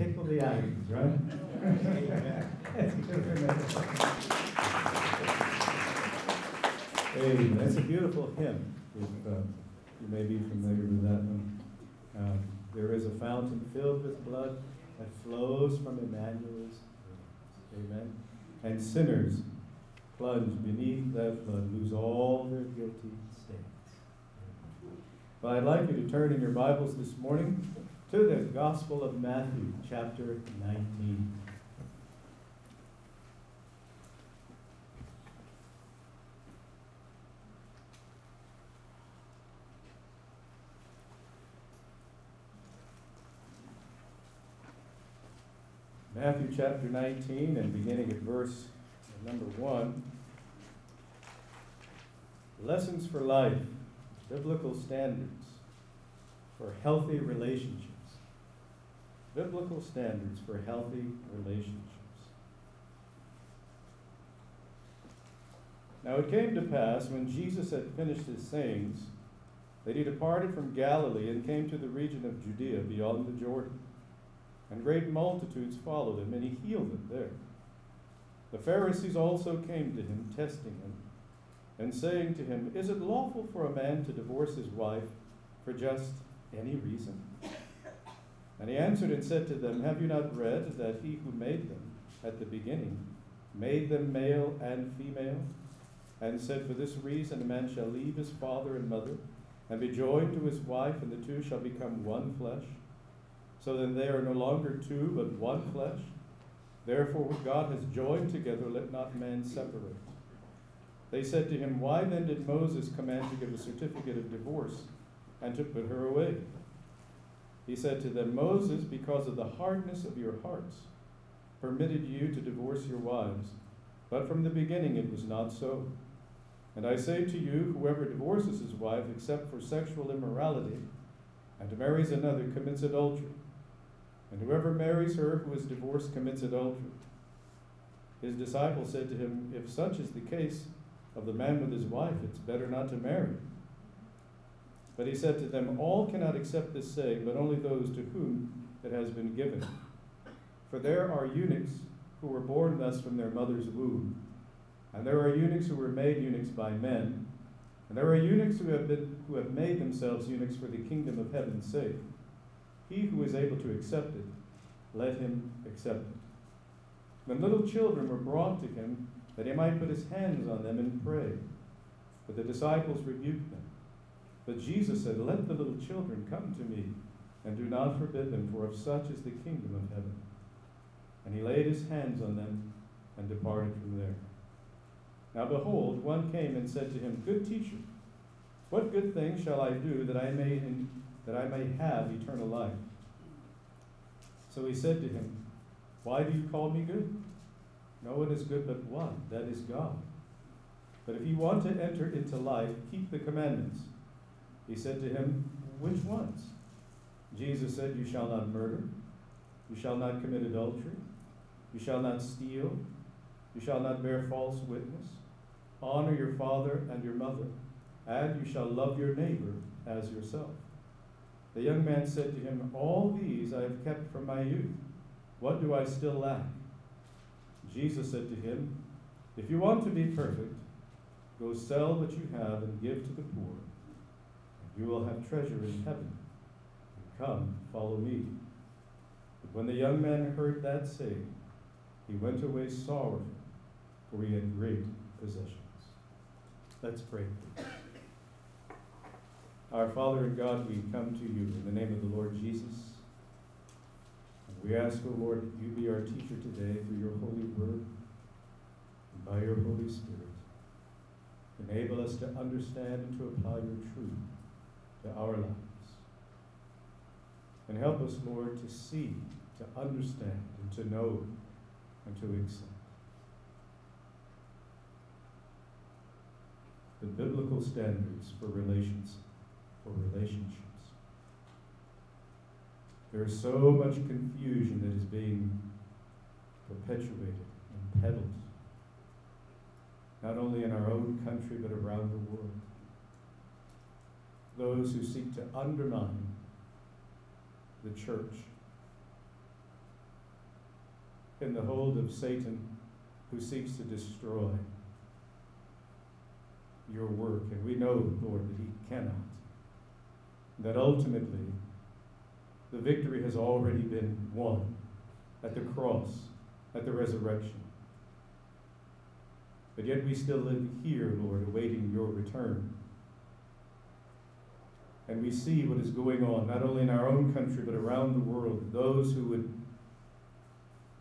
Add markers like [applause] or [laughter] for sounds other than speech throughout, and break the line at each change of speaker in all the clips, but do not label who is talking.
Tickle the ivies, right? [laughs] Amen. That's a beautiful hymn, if uh, you may be familiar with that one. Um, there is a fountain filled with blood that flows from Emmanuel's Amen. And sinners plunge beneath that blood, lose all their guilty stains. But I'd like you to turn in your Bibles this morning to the Gospel of Matthew, chapter 19. Matthew chapter 19 and beginning at verse number 1. Lessons for life, biblical standards for healthy relationships. Biblical standards for healthy relationships. Now it came to pass when Jesus had finished his sayings that he departed from Galilee and came to the region of Judea beyond the Jordan. And great multitudes followed him, and he healed them there. The Pharisees also came to him, testing him, and saying to him, Is it lawful for a man to divorce his wife for just any reason? And he answered and said to them, Have you not read that he who made them at the beginning made them male and female? And said, For this reason a man shall leave his father and mother, and be joined to his wife, and the two shall become one flesh. So then they are no longer two, but one flesh. Therefore, what God has joined together, let not man separate. They said to him, Why then did Moses command to give a certificate of divorce and to put her away? He said to them, Moses, because of the hardness of your hearts, permitted you to divorce your wives, but from the beginning it was not so. And I say to you, whoever divorces his wife except for sexual immorality and marries another commits adultery. And whoever marries her who is divorced commits adultery. His disciples said to him, If such is the case of the man with his wife, it's better not to marry. But he said to them, All cannot accept this saying, but only those to whom it has been given. For there are eunuchs who were born thus from their mother's womb, and there are eunuchs who were made eunuchs by men, and there are eunuchs who have, been, who have made themselves eunuchs for the kingdom of heaven's sake. He who is able to accept it, let him accept it. When little children were brought to him, that he might put his hands on them and pray. But the disciples rebuked them. But Jesus said, Let the little children come to me, and do not forbid them, for of such is the kingdom of heaven. And he laid his hands on them and departed from there. Now behold, one came and said to him, Good teacher, what good thing shall I do that I may that I may have eternal life? So he said to him, Why do you call me good? No one is good but one, that is God. But if you want to enter into life, keep the commandments. He said to him, Which ones? Jesus said, You shall not murder, you shall not commit adultery, you shall not steal, you shall not bear false witness, honor your father and your mother, and you shall love your neighbor as yourself. The young man said to him, All these I have kept from my youth. What do I still lack? Jesus said to him, If you want to be perfect, go sell what you have and give to the poor, you will have treasure in heaven. Come, follow me. But when the young man heard that saying, he went away sorrowful, for he had great possessions. Let's pray. Our Father and God, we come to you in the name of the Lord Jesus. We ask, O Lord, that you be our teacher today through your holy word and by your Holy Spirit. Enable us to understand and to apply your truth to our lives. And help us, Lord, to see, to understand, and to know, and to accept. The biblical standards for relations, for relationships. There is so much confusion that is being perpetuated and peddled, not only in our own country but around the world. Those who seek to undermine the church in the hold of Satan who seeks to destroy your work. And we know, Lord, that he cannot. That ultimately, the victory has already been won at the cross, at the resurrection. But yet we still live here, Lord, awaiting your return. And we see what is going on, not only in our own country, but around the world. Those who would,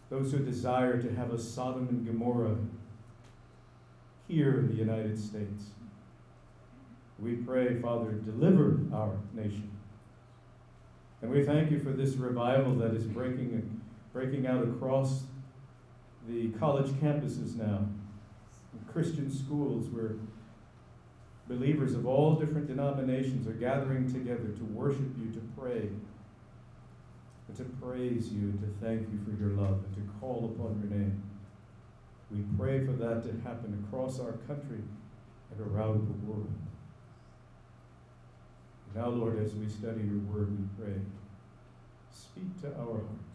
those who desire to have a Sodom and Gomorrah here in the United States. We pray, Father, deliver our nation. And we thank you for this revival that is breaking, breaking out across the college campuses now, Christian schools where believers of all different denominations are gathering together to worship you, to pray, and to praise you, and to thank you for your love, and to call upon your name. We pray for that to happen across our country and around the world. Now, Lord, as we study your word, we pray, speak to our hearts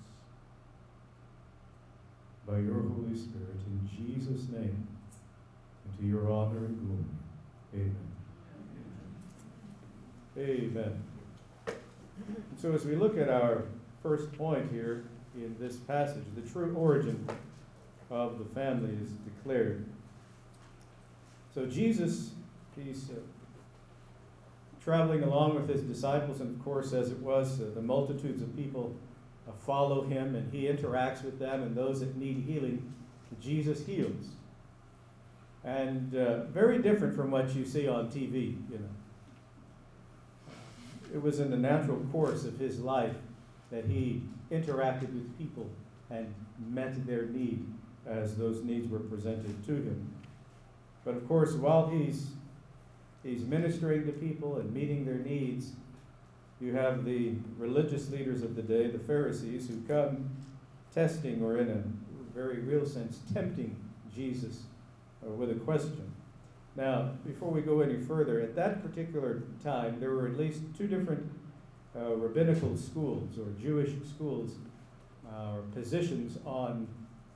by your Holy Spirit in Jesus' name, and to your honor and glory. Amen. Amen. So, as we look at our first point here in this passage, the true origin of the family is declared. So, Jesus, he's uh, traveling along with his disciples, and of course, as it was, uh, the multitudes of people uh, follow him, and he interacts with them, and those that need healing, Jesus heals. And uh, very different from what you see on TV, you know. It was in the natural course of his life that he interacted with people and met their need as those needs were presented to him. But of course, while he's he's ministering to people and meeting their needs, you have the religious leaders of the day, the Pharisees, who come testing or, in a very real sense, tempting Jesus uh, with a question. Now, before we go any further, at that particular time, there were at least two different uh, rabbinical schools or Jewish schools uh, or positions on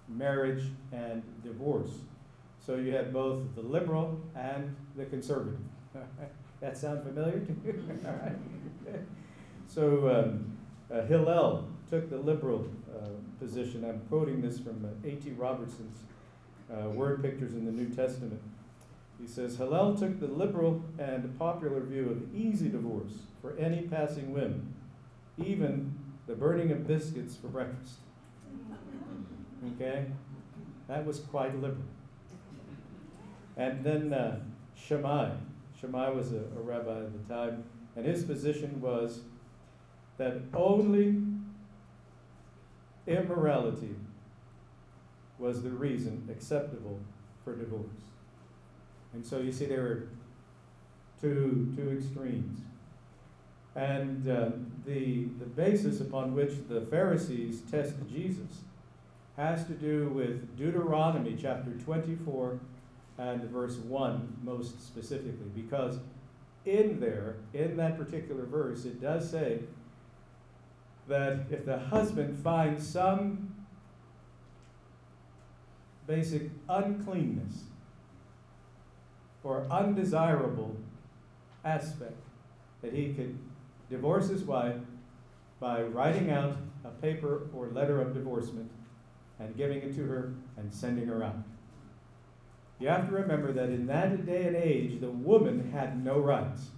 marriage and divorce. So you had both the liberal and the conservative. [laughs] that sound familiar to you? [laughs] All right. so um, uh, Hillel took the liberal uh, position. I'm quoting this from uh, A.T. Robertson's uh, word pictures in the New Testament. He says Hillel took the liberal and popular view of easy divorce for any passing whim, even the burning of biscuits for breakfast. Okay? That was quite liberal. And then uh, Shammai. Shammai was a, a rabbi at the time, and his position was that only immorality was the reason acceptable for divorce. And so you see, there were two, two extremes. And uh, the, the basis upon which the Pharisees tested Jesus has to do with Deuteronomy chapter 24 and verse 1 most specifically, because in there, in that particular verse, it does say that if the husband finds some basic uncleanness or undesirable aspect, that he could divorce his wife by writing out a paper or letter of divorcement and giving it to her and sending her out. You have to remember that in that day and age, the woman had no rights.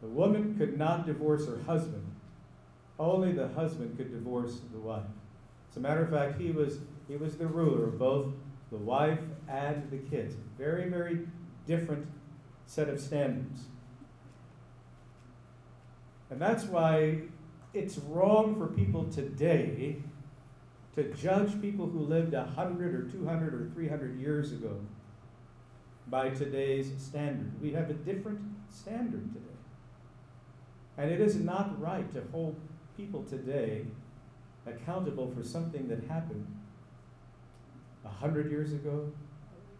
The woman could not divorce her husband. Only the husband could divorce the wife. As a matter of fact, he was, he was the ruler of both the wife and the kids. Very, very different set of standards. And that's why it's wrong for people today to judge people who lived 100 or 200 or 300 years ago by today's standard. We have a different standard today. And it is not right to hold people today accountable for something that happened 100 years ago,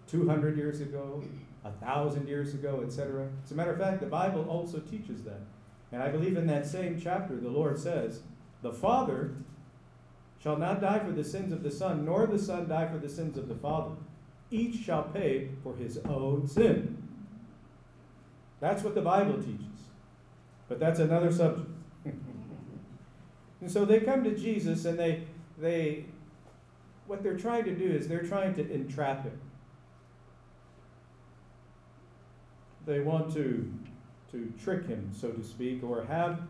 200 years ago, 1,000 years ago, etc. As a matter of fact, the Bible also teaches that. And I believe in that same chapter, the Lord says, The Father shall not die for the sins of the Son, nor the Son die for the sins of the Father. Each shall pay for his own sin. That's what the Bible teaches. But that's another subject. And so they come to Jesus and they, they, what they're trying to do is they're trying to entrap him. They want to, to trick him, so to speak, or have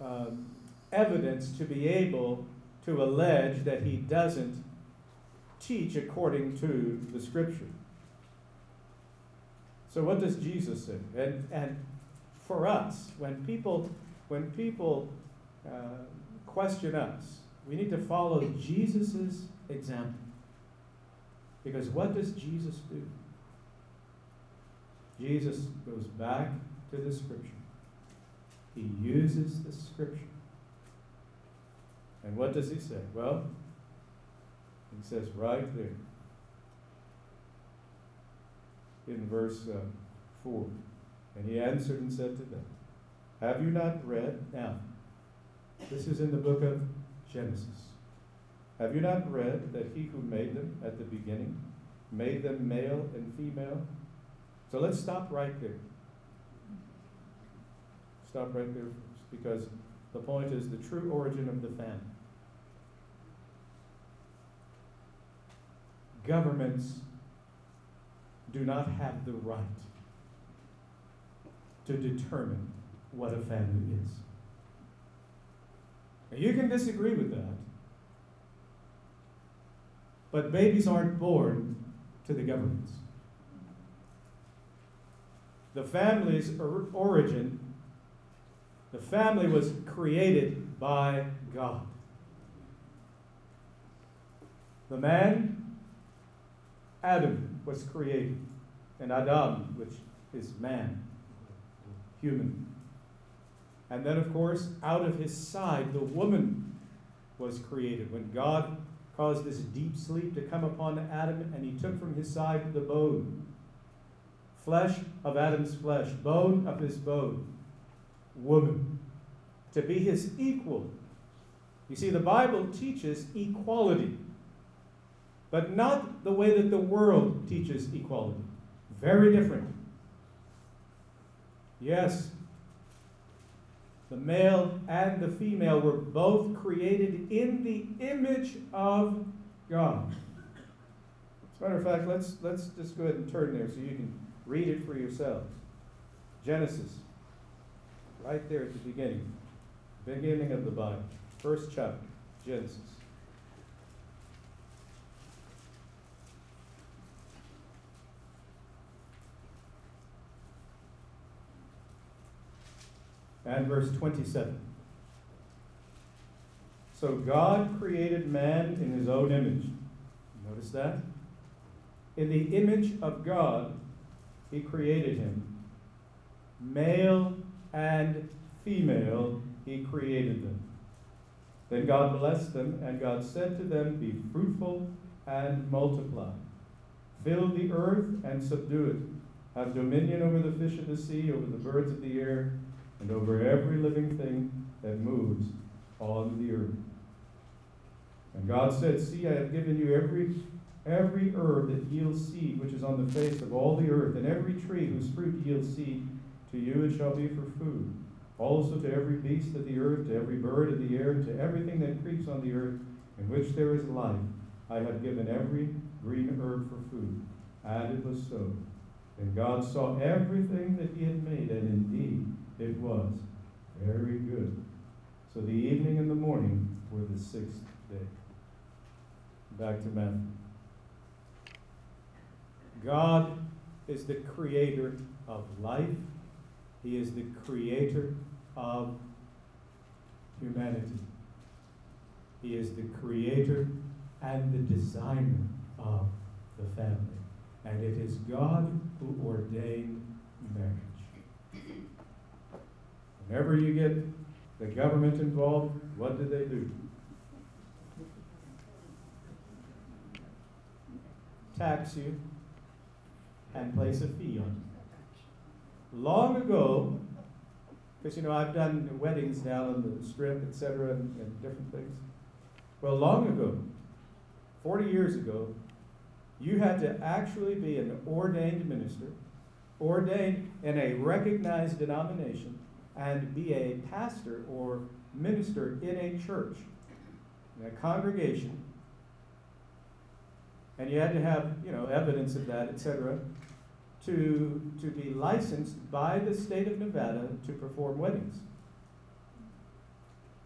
um, evidence to be able to allege that he doesn't teach according to the scripture. So what does Jesus say? And, and for us, when people, when people uh, question us, we need to follow Jesus' example. Because what does Jesus do? Jesus goes back to the scripture. He uses the scripture and what does he say? Well, he says right there in verse uh, 4 And he answered and said to them, Have you not read? Now, this is in the book of Genesis. Have you not read that he who made them at the beginning made them male and female? So let's stop right there. Stop right there first, because the point is the true origin of the family. governments do not have the right to determine what a family is. Now, you can disagree with that, but babies aren't born to the governments. The family's origin, the family was created by God. The man Adam was created, and Adam, which is man, human. And then, of course, out of his side, the woman was created. When God caused this deep sleep to come upon Adam, and he took from his side the bone, flesh of Adam's flesh, bone of his bone, woman, to be his equal. You see, the Bible teaches equality, but not the way that the world teaches equality. Very different. Yes, the male and the female were both created in the image of God. As a matter of fact, let's, let's just go ahead and turn there so you can read it for yourselves. Genesis, right there at the beginning, beginning of the Bible, first chapter, Genesis. And verse 27. So God created man in his own image. Notice that? In the image of God, he created him. Male and female, he created them. Then God blessed them, and God said to them, Be fruitful and multiply. Fill the earth and subdue it. Have dominion over the fish of the sea, over the birds of the air and over every living thing that moves on the earth. And God said, See, I have given you every every herb that yields seed, which is on the face of all the earth, and every tree whose fruit yields seed, to you it shall be for food. Also to every beast of the earth, to every bird of the air, and to everything that creeps on the earth, in which there is life, I have given every green herb for food. And it was so. And God saw everything that he had made, and indeed it was very good. So the evening and the morning were the sixth day. Back to Matthew. God is the creator of life. He is the creator of humanity. He is the creator and the designer of the family. And it is God who ordained marriage. Whenever you get the government involved, what do they do? Tax you and place a fee on you. Long ago, because you know I've done weddings down on the strip, etc., and, and different things. Well, long ago, 40 years ago, you had to actually be an ordained minister, ordained in a recognized denomination, and be a pastor or minister in a church, in a congregation, and you had to have, you know, evidence of that, etc., to, to be licensed by the state of Nevada to perform weddings.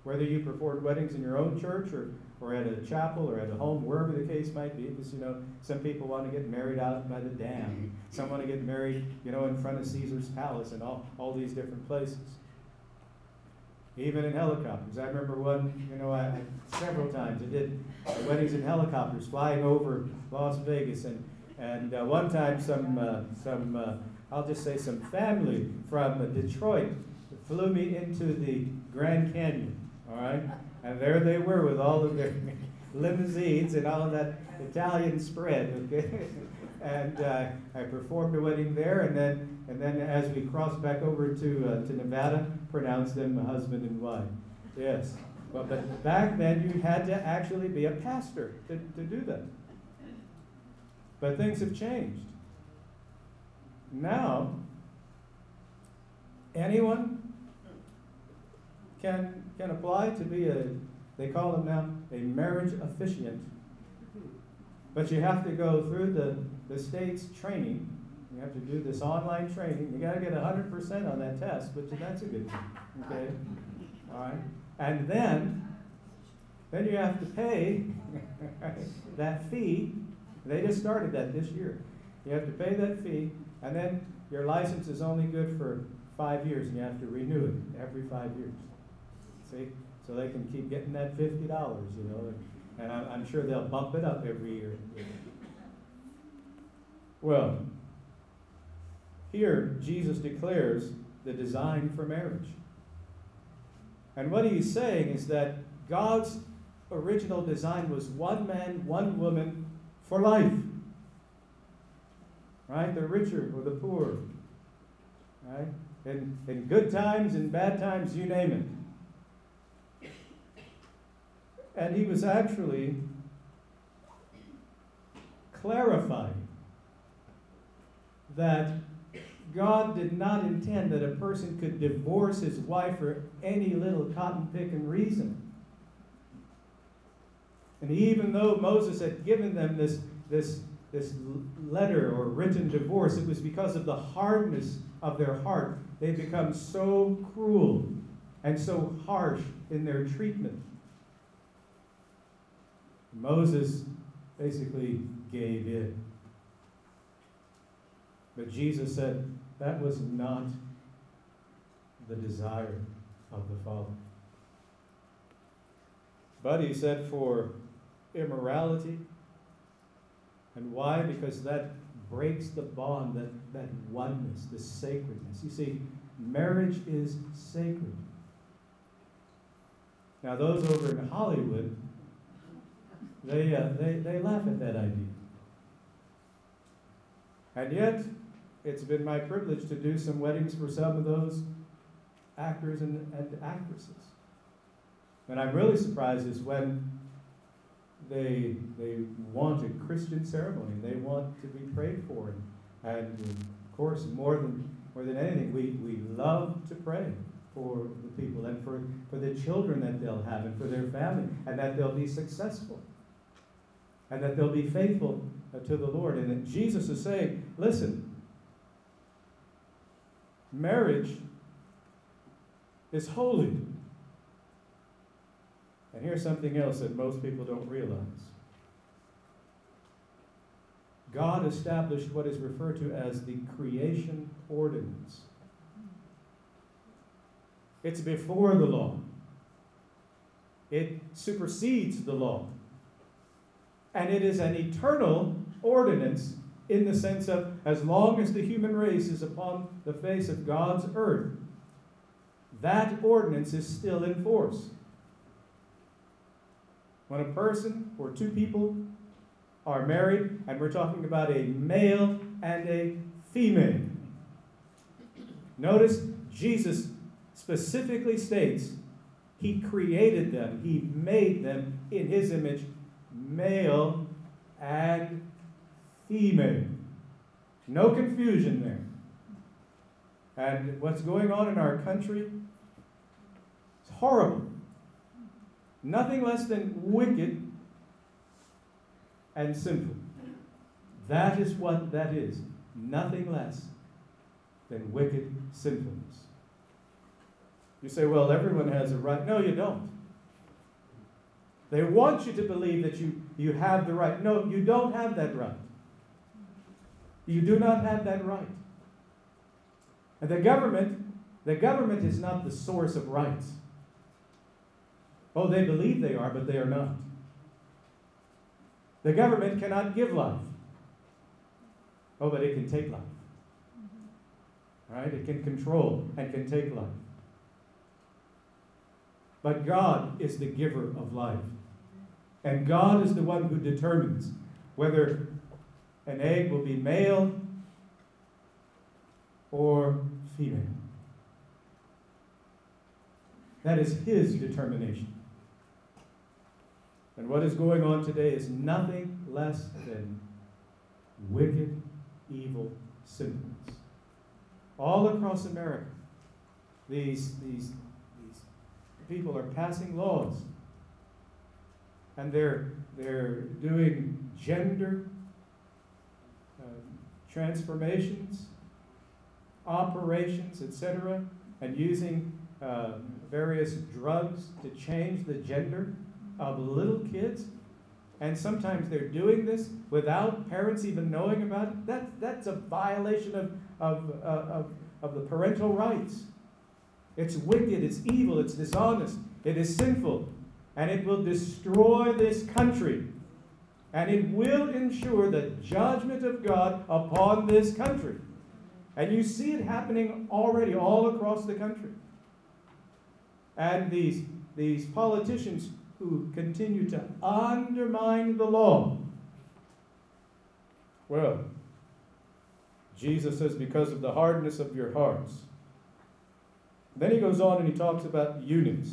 Whether you performed weddings in your own church or, or at a chapel or at a home, wherever the case might be, because, you know, some people want to get married out by the dam. Mm-hmm. Some want to get married, you know, in front of Caesar's palace and all, all these different places even in helicopters. I remember one, you know, I, several times I did weddings in helicopters flying over Las Vegas, and and uh, one time some uh, some uh, I'll just say some family from Detroit flew me into the Grand Canyon. All right, and there they were with all of their [laughs] limousines and all of that Italian spread. Okay. [laughs] and uh, I performed a wedding there, and then and then as we crossed back over to uh, to Nevada, pronounced them husband and wife. Yes, but but back then you had to actually be a pastor to, to do that. But things have changed. Now, anyone can can apply to be a they call them now a marriage officiant. But you have to go through the the state's training. You have to do this online training. You got to get 100% on that test, but that's a good thing. Okay? All right? And then, then you have to pay [laughs] that fee. They just started that this year. You have to pay that fee, and then your license is only good for five years, and you have to renew it every five years. See? So they can keep getting that $50, you know, and I'm sure they'll bump it up every year. Well, here Jesus declares the design for marriage. And what he's saying is that God's original design was one man, one woman for life. Right? The richer or the poor. Right? In, in good times, in bad times, you name it. And he was actually clarifying that God did not intend that a person could divorce his wife for any little cotton picking reason. And even though Moses had given them this, this, this letter or written divorce, it was because of the hardness of their heart. They become so cruel and so harsh in their treatment. Moses basically gave in. But Jesus said that was not the desire of the Father. But he said for immorality. And why? Because that breaks the bond, that, that oneness, the sacredness. You see, marriage is sacred. Now, those over in Hollywood, they, uh, they, they laugh at that idea. And yet, it's been my privilege to do some weddings for some of those actors and, and actresses. And I'm really surprised is when they, they want a Christian ceremony. They want to be prayed for. And, and of course, more than, more than anything, we, we love to pray for the people and for, for the children that they'll have and for their family and that they'll be successful and that they'll be faithful uh, to the Lord. And that Jesus is saying, listen, marriage is holy. And here's something else that most people don't realize God established what is referred to as the creation ordinance. It's before the law, it supersedes the law. And it is an eternal ordinance in the sense of as long as the human race is upon the face of God's earth, that ordinance is still in force. When a person or two people are married, and we're talking about a male and a female. Notice Jesus specifically states he created them, he made them in his image, male and female. No confusion there. And what's going on in our country? It's horrible nothing less than wicked and sinful. That is what that is. Nothing less than wicked sinfulness. You say, well, everyone has a right. No, you don't. They want you to believe that you, you have the right. No, you don't have that right. You do not have that right. And the government, the government is not the source of rights. Oh, they believe they are, but they are not. The government cannot give life. Oh, but it can take life. Right? It can control and can take life. But God is the giver of life. And God is the one who determines whether an egg will be male or female. That is His determination. And what is going on today is nothing less than wicked, evil sinfulness. All across America, these, these, these people are passing laws and they're, they're doing gender uh, transformations, operations, etc., and using uh, various drugs to change the gender of little kids, and sometimes they're doing this without parents even knowing about it, that, that's a violation of, of, uh, of, of the parental rights. It's wicked, it's evil, it's dishonest, it is sinful, and it will destroy this country. And it will ensure the judgment of God upon this country. And you see it happening already all across the country. And these, these politicians who continue to undermine the law. Well, Jesus says, because of the hardness of your hearts. Then he goes on and he talks about eunuchs.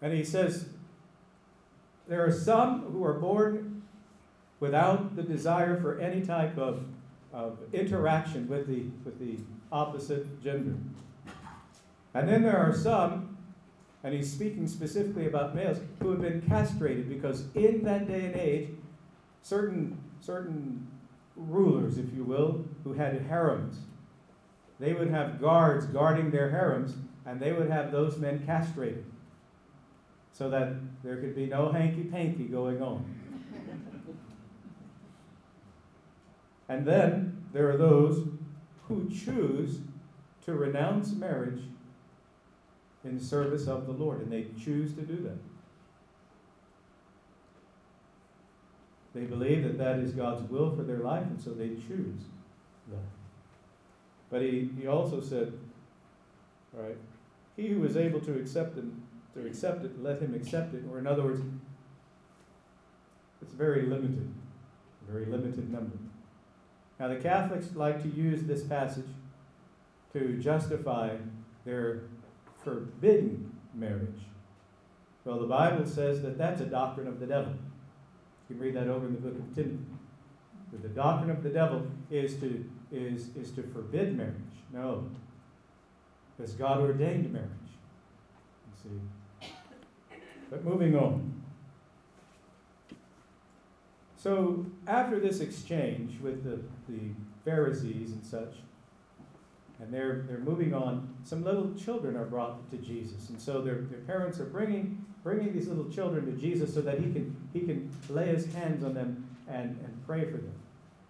And he says, there are some who are born without the desire for any type of, of interaction with the, with the opposite gender. And then there are some, and he's speaking specifically about males, who have been castrated because in that day and age, certain, certain rulers, if you will, who had harems, they would have guards guarding their harems, and they would have those men castrated so that there could be no hanky panky going on. [laughs] and then there are those who choose to renounce marriage in service of the Lord, and they choose to do that. They believe that that is God's will for their life, and so they choose that. But he, he also said, right, he who is able to accept and to accept it, let him accept it. Or in other words, it's very limited, very limited number. Now the Catholics like to use this passage to justify their forbidden marriage. Well, the Bible says that that's a doctrine of the devil. You can read that over in the book of Timothy. But the doctrine of the devil is to is is to forbid marriage. No. Because God ordained marriage. You see. But moving on. So after this exchange with the, the Pharisees and such, and they're, they're moving on, some little children are brought to Jesus. And so their, their parents are bringing, bringing these little children to Jesus so that he can, he can lay his hands on them and, and pray for them.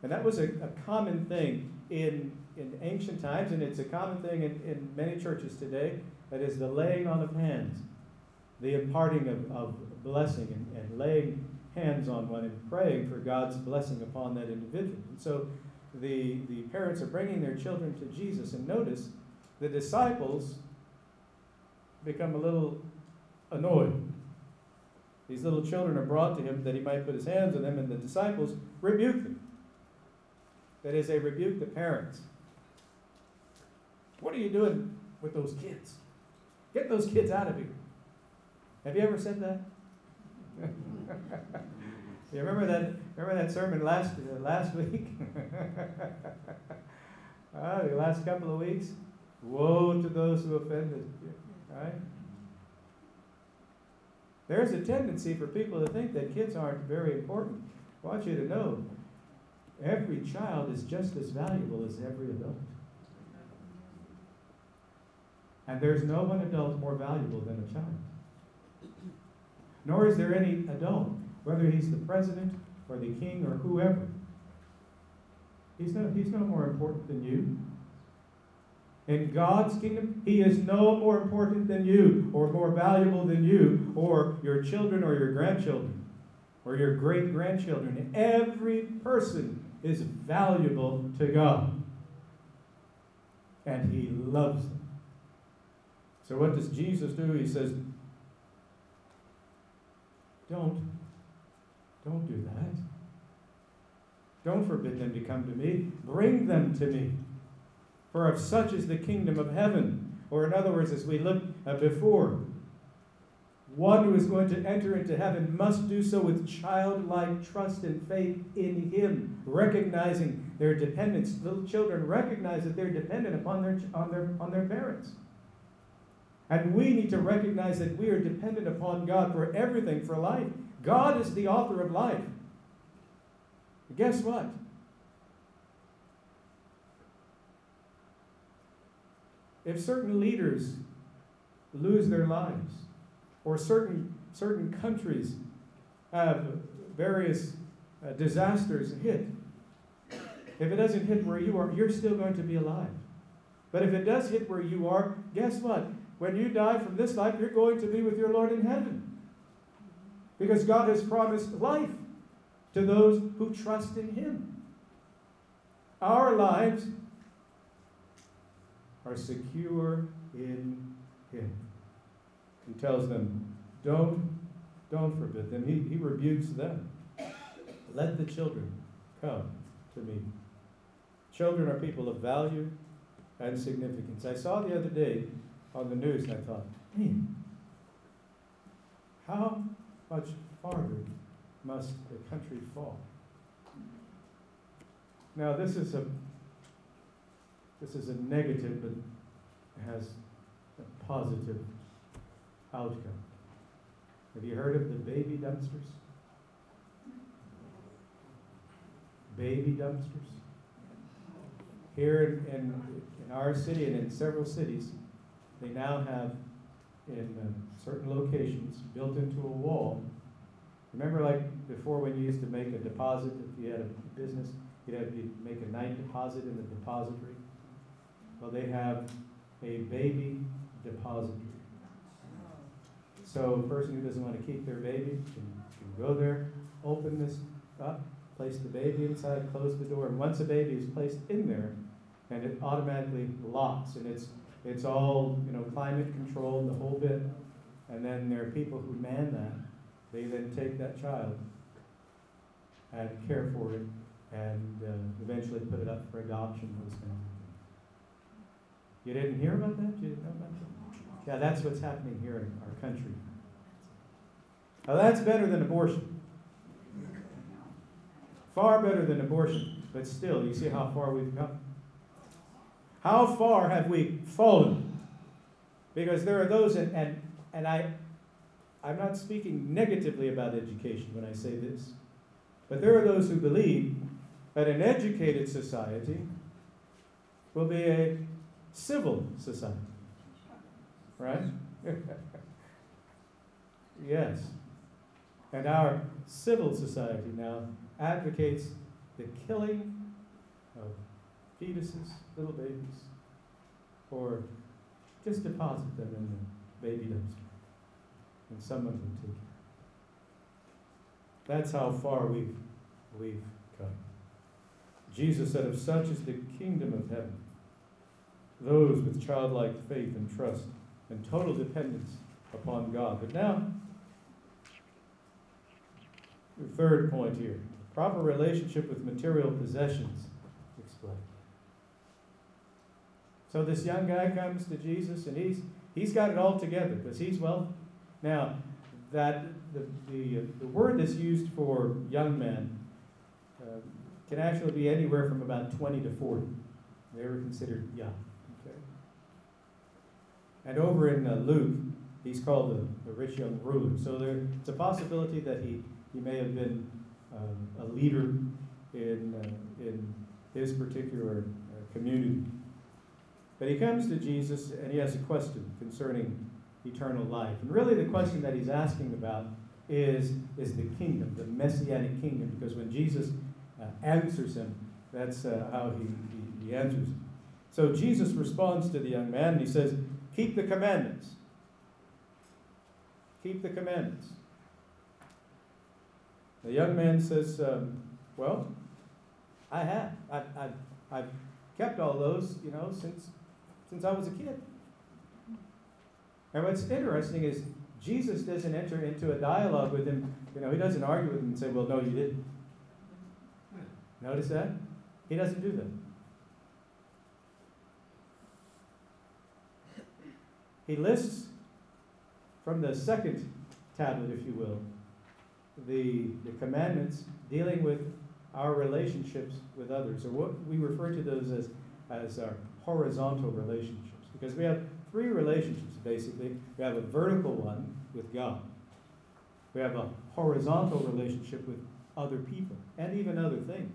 And that was a, a common thing in, in ancient times, and it's a common thing in, in many churches today. That is the laying on of hands the imparting of, of blessing and, and laying hands on one and praying for God's blessing upon that individual. And so the, the parents are bringing their children to Jesus, and notice the disciples become a little annoyed. These little children are brought to him that he might put his hands on them, and the disciples rebuke them. That is, they rebuke the parents. What are you doing with those kids? Get those kids out of here. Have you ever said that? [laughs] you remember that? Remember that sermon last uh, last week? uh, [laughs] the last couple of weeks. Woe to those who offended you. Right? There's a tendency for people to think that kids aren't very important. I want you to know every child is just as valuable as every adult. And there's no one adult more valuable than a child nor is there any adult, whether he's the president or the king or whoever. He's no, he's no more important than you. In God's kingdom, He is no more important than you, or more valuable than you, or your children, or your grandchildren, or your great grandchildren. Every person is valuable to God. And He loves them. So, what does Jesus do? He says, don't. Don't do that. Don't forbid them to come to me. Bring them to me. For of such is the kingdom of heaven. Or, in other words, as we looked at before, one who is going to enter into heaven must do so with childlike trust and faith in Him, recognizing their dependence. Little children recognize that they're dependent upon their, on, their, on their parents. And we need to recognize that we are dependent upon God for everything, for life. God is the author of life. guess what? If certain leaders lose their lives, or certain, certain countries have various uh, disasters hit, if it doesn't hit where you are, you're still going to be alive. But if it does hit where you are, guess what? When you die from this life, you're going to be with your Lord in heaven. Because God has promised life to those who trust in Him. Our lives are secure in Him. He tells them, don't, don't forbid them. He, he rebukes them. Let the children come to me. Children are people of value and significance. I saw the other day on the news and I thought, man, how much farther must the country fall? Now this is a this is a negative but has a positive outcome. Have you heard of the baby dumpsters? Baby dumpsters? Here in, in, in our city and in several cities, they now have in uh, certain locations built into a wall. Remember, like before, when you used to make a deposit, if you had a business, you'd have to make a night deposit in the depository. Well, they have a baby depository. So a person who doesn't want to keep their baby can, can go there, open this up, place the baby inside, close the door, and once a baby is placed in there, and it automatically locks, and it's it's all you know climate controlled, the whole bit, and then there are people who man that. They then take that child and care for it, and uh, eventually put it up for adoption. Those kinds of things. You didn't hear about that? You didn't know about that? Yeah, that's what's happening here in our country. Now that's better than abortion. Far better than abortion. But still, you see how far we've come? How far have we fallen? Because there are those, and, and, and I, I'm not speaking negatively about education when I say this, but there are those who believe that an educated society will be a civil society. Right? yes. And our civil society now advocates the killing of fetuses, little babies, or just deposit them in the baby dumpster and someone will take it. That's how far we've, we've come. Jesus said, Of such is the kingdom of heaven. Those with childlike faith and trust and total dependence upon God. But now, the third point here proper relationship with material possessions explained. So this young guy comes to Jesus and he's he's got it all together because he's wealthy. Now, that the, the, the word that's used for young men uh, can actually be anywhere from about 20 to 40. They were considered young. Okay? And over in uh, Luke, he's called the, the rich young ruler. So there, it's a possibility that he, he may have been um, a leader in, uh, in his particular uh, community. But he comes to Jesus and he has a question concerning eternal life. And really, the question that he's asking about is, is the kingdom, the messianic kingdom, because when Jesus uh, answers him, that's uh, how he, he, he answers. So Jesus responds to the young man and he says, Keep the commandments. Keep the commandments. The young man says, um, Well, I have. I've, I've, I've kept all those, you know, since, since I was a kid. And what's interesting is Jesus doesn't enter into a dialogue with him. You know, he doesn't argue with him and say, well, no, you didn't. Notice that? He doesn't do that. He lists from the second tablet, if you will, the, the commandments dealing with our relationships with others, or what we refer to those as, as our horizontal relationships, because we have three relationships, basically. We have a vertical one with God, we have a horizontal relationship with other people and even other things.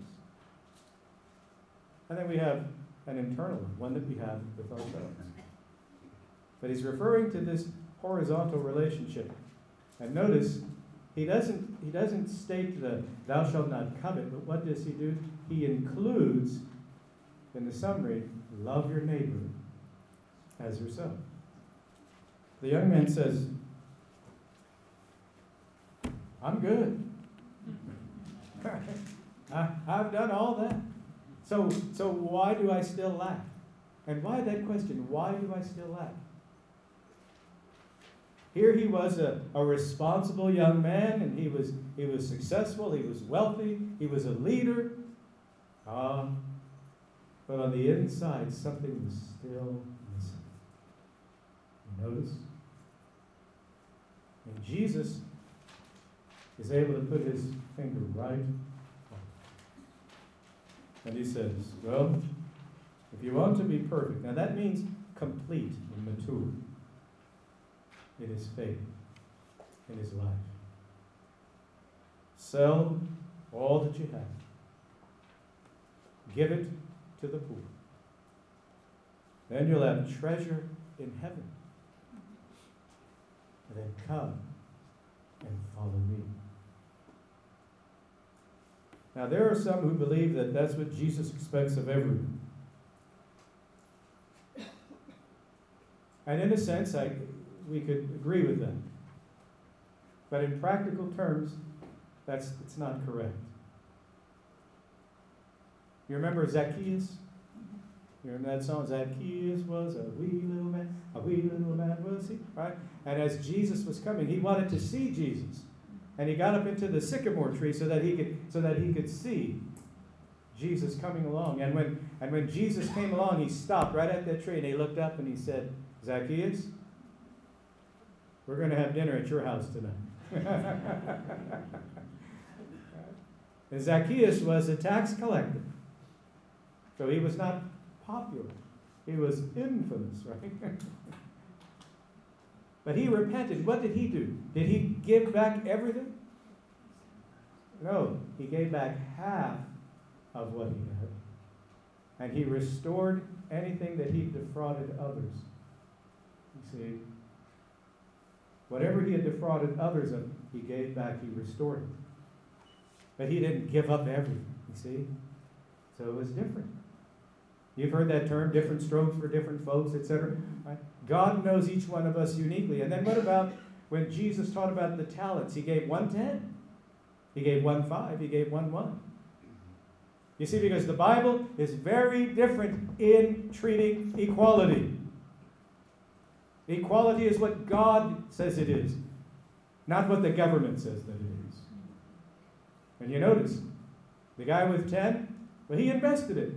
And then we have an internal one, one that we have with ourselves. But he's referring to this horizontal relationship. And notice, he doesn't, he doesn't state the thou shalt not covet, but what does he do? He includes, in the summary, love your neighbor as yourself. The young man says, I'm good. [laughs] I, I've done all that. So, so why do I still lack? And why that question? Why do I still lack? Here he was a, a responsible young man, and he was, he was successful, he was wealthy, he was a leader. Uh, but on the inside, something was still missing. You notice? And Jesus is able to put his finger right and he says, Well, if you want to be perfect, now that means complete and mature in his faith, in his life. Sell all that you have, give it to the poor. Then you'll have treasure in heaven. And then come and follow me. Now, there are some who believe that that's what Jesus expects of everyone. And in a sense, I, we could agree with them. But in practical terms, that's it's not correct. You remember Zacchaeus? You remember that song? Zacchaeus was a wee little man, a wee little man was he? Right? And as Jesus was coming, he wanted to see Jesus. And he got up into the sycamore tree so that he could so that he could see Jesus coming along. And when and when Jesus came along, he stopped right at that tree and he looked up and he said, Zacchaeus, we're going to have dinner at your house tonight. and Zacchaeus was a tax collector. So he was not popular. He was infamous, right? But he repented. What did he do? Did he give back everything? No, he gave back half of what he had. And he restored anything that he defrauded others. You see? Whatever he had defrauded others of, he gave back, he restored it. But he didn't give up everything, you see? So it was different. You've heard that term, different strokes for different folks, etc. Right? God knows each one of us uniquely. And then what about when Jesus taught about the talents? He gave one ten, he gave one five, he gave one one. You see, because the Bible is very different in treating equality. Equality is what God says it is, not what the government says that it is. And you notice, the guy with 10, well, he invested it.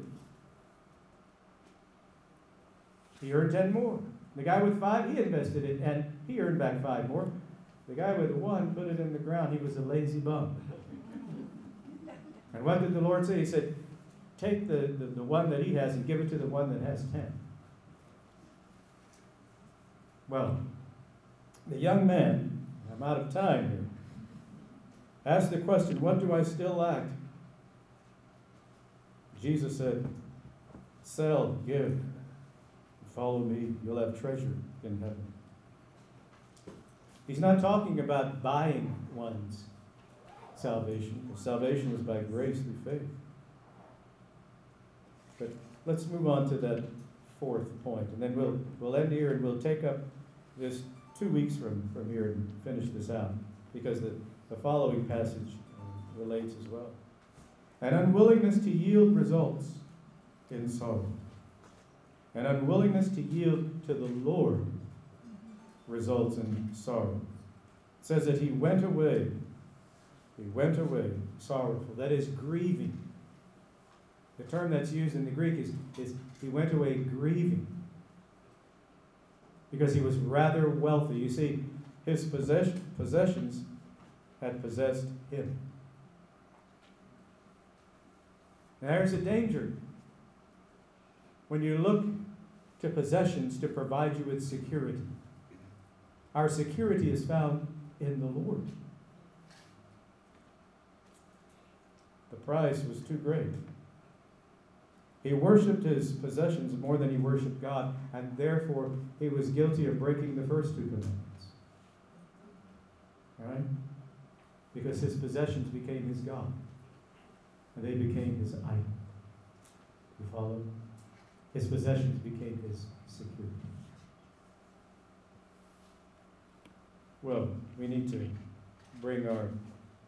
He earned 10 more. The guy with five, he invested it and he earned back five more. The guy with one put it in the ground. He was a lazy bum. And what did the Lord say? He said, Take the, the, the one that he has and give it to the one that has 10. Well, the young man, I'm out of time here, asked the question, What do I still lack? Jesus said, Sell, give, Follow me, you'll have treasure in heaven. He's not talking about buying one's salvation. Salvation is by grace through faith. But let's move on to that fourth point, and then we'll, we'll end here and we'll take up this two weeks from, from here and finish this out, because the, the following passage um, relates as well. An unwillingness to yield results in sorrow. An unwillingness to yield to the Lord results in sorrow. It says that he went away. He went away sorrowful. That is grieving. The term that's used in the Greek is, is he went away grieving because he was rather wealthy. You see, his possession, possessions had possessed him. There's a danger. When you look to possessions to provide you with security. Our security is found in the Lord. The price was too great. He worshiped his possessions more than he worshiped God, and therefore he was guilty of breaking the first two commandments. Right? Because his possessions became his God, and they became his idol. You follow? His possessions became his security. Well, we need to bring our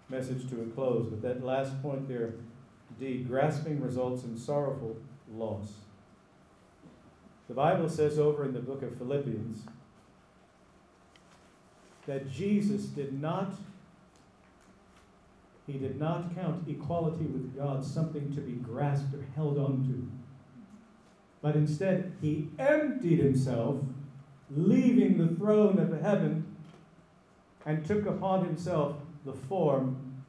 message to a close, but that last point there, D, grasping results in sorrowful loss. The Bible says over in the book of Philippians that Jesus did not he did not count equality with God something to be grasped or held onto. But instead, he emptied himself, leaving the throne of heaven, and took upon himself the form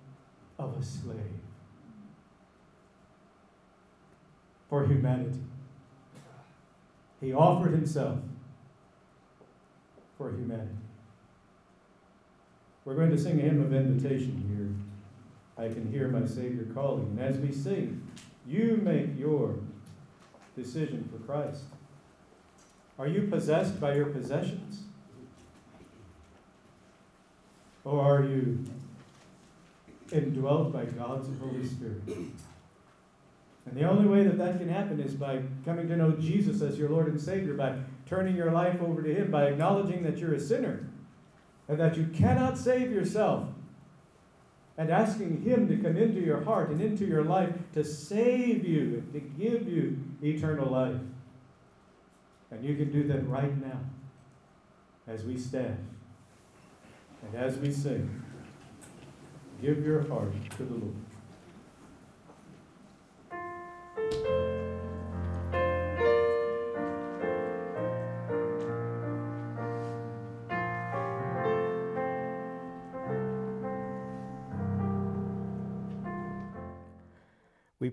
of a slave for humanity. He offered himself for humanity. We're going to sing a hymn of invitation here. I can hear my Savior calling. And as we sing, you make your decision for Christ. Are you possessed by your possessions? Or are you indwelt by God's Holy Spirit? And the only way that that can happen is by coming to know Jesus as your Lord and Savior, by turning your life over to Him, by acknowledging that you're a sinner and that you cannot save yourself, and asking Him to come into your heart and into your life to save you and to give you eternal life. And you can do that right now as we stand and as we sing. Give your heart to the Lord.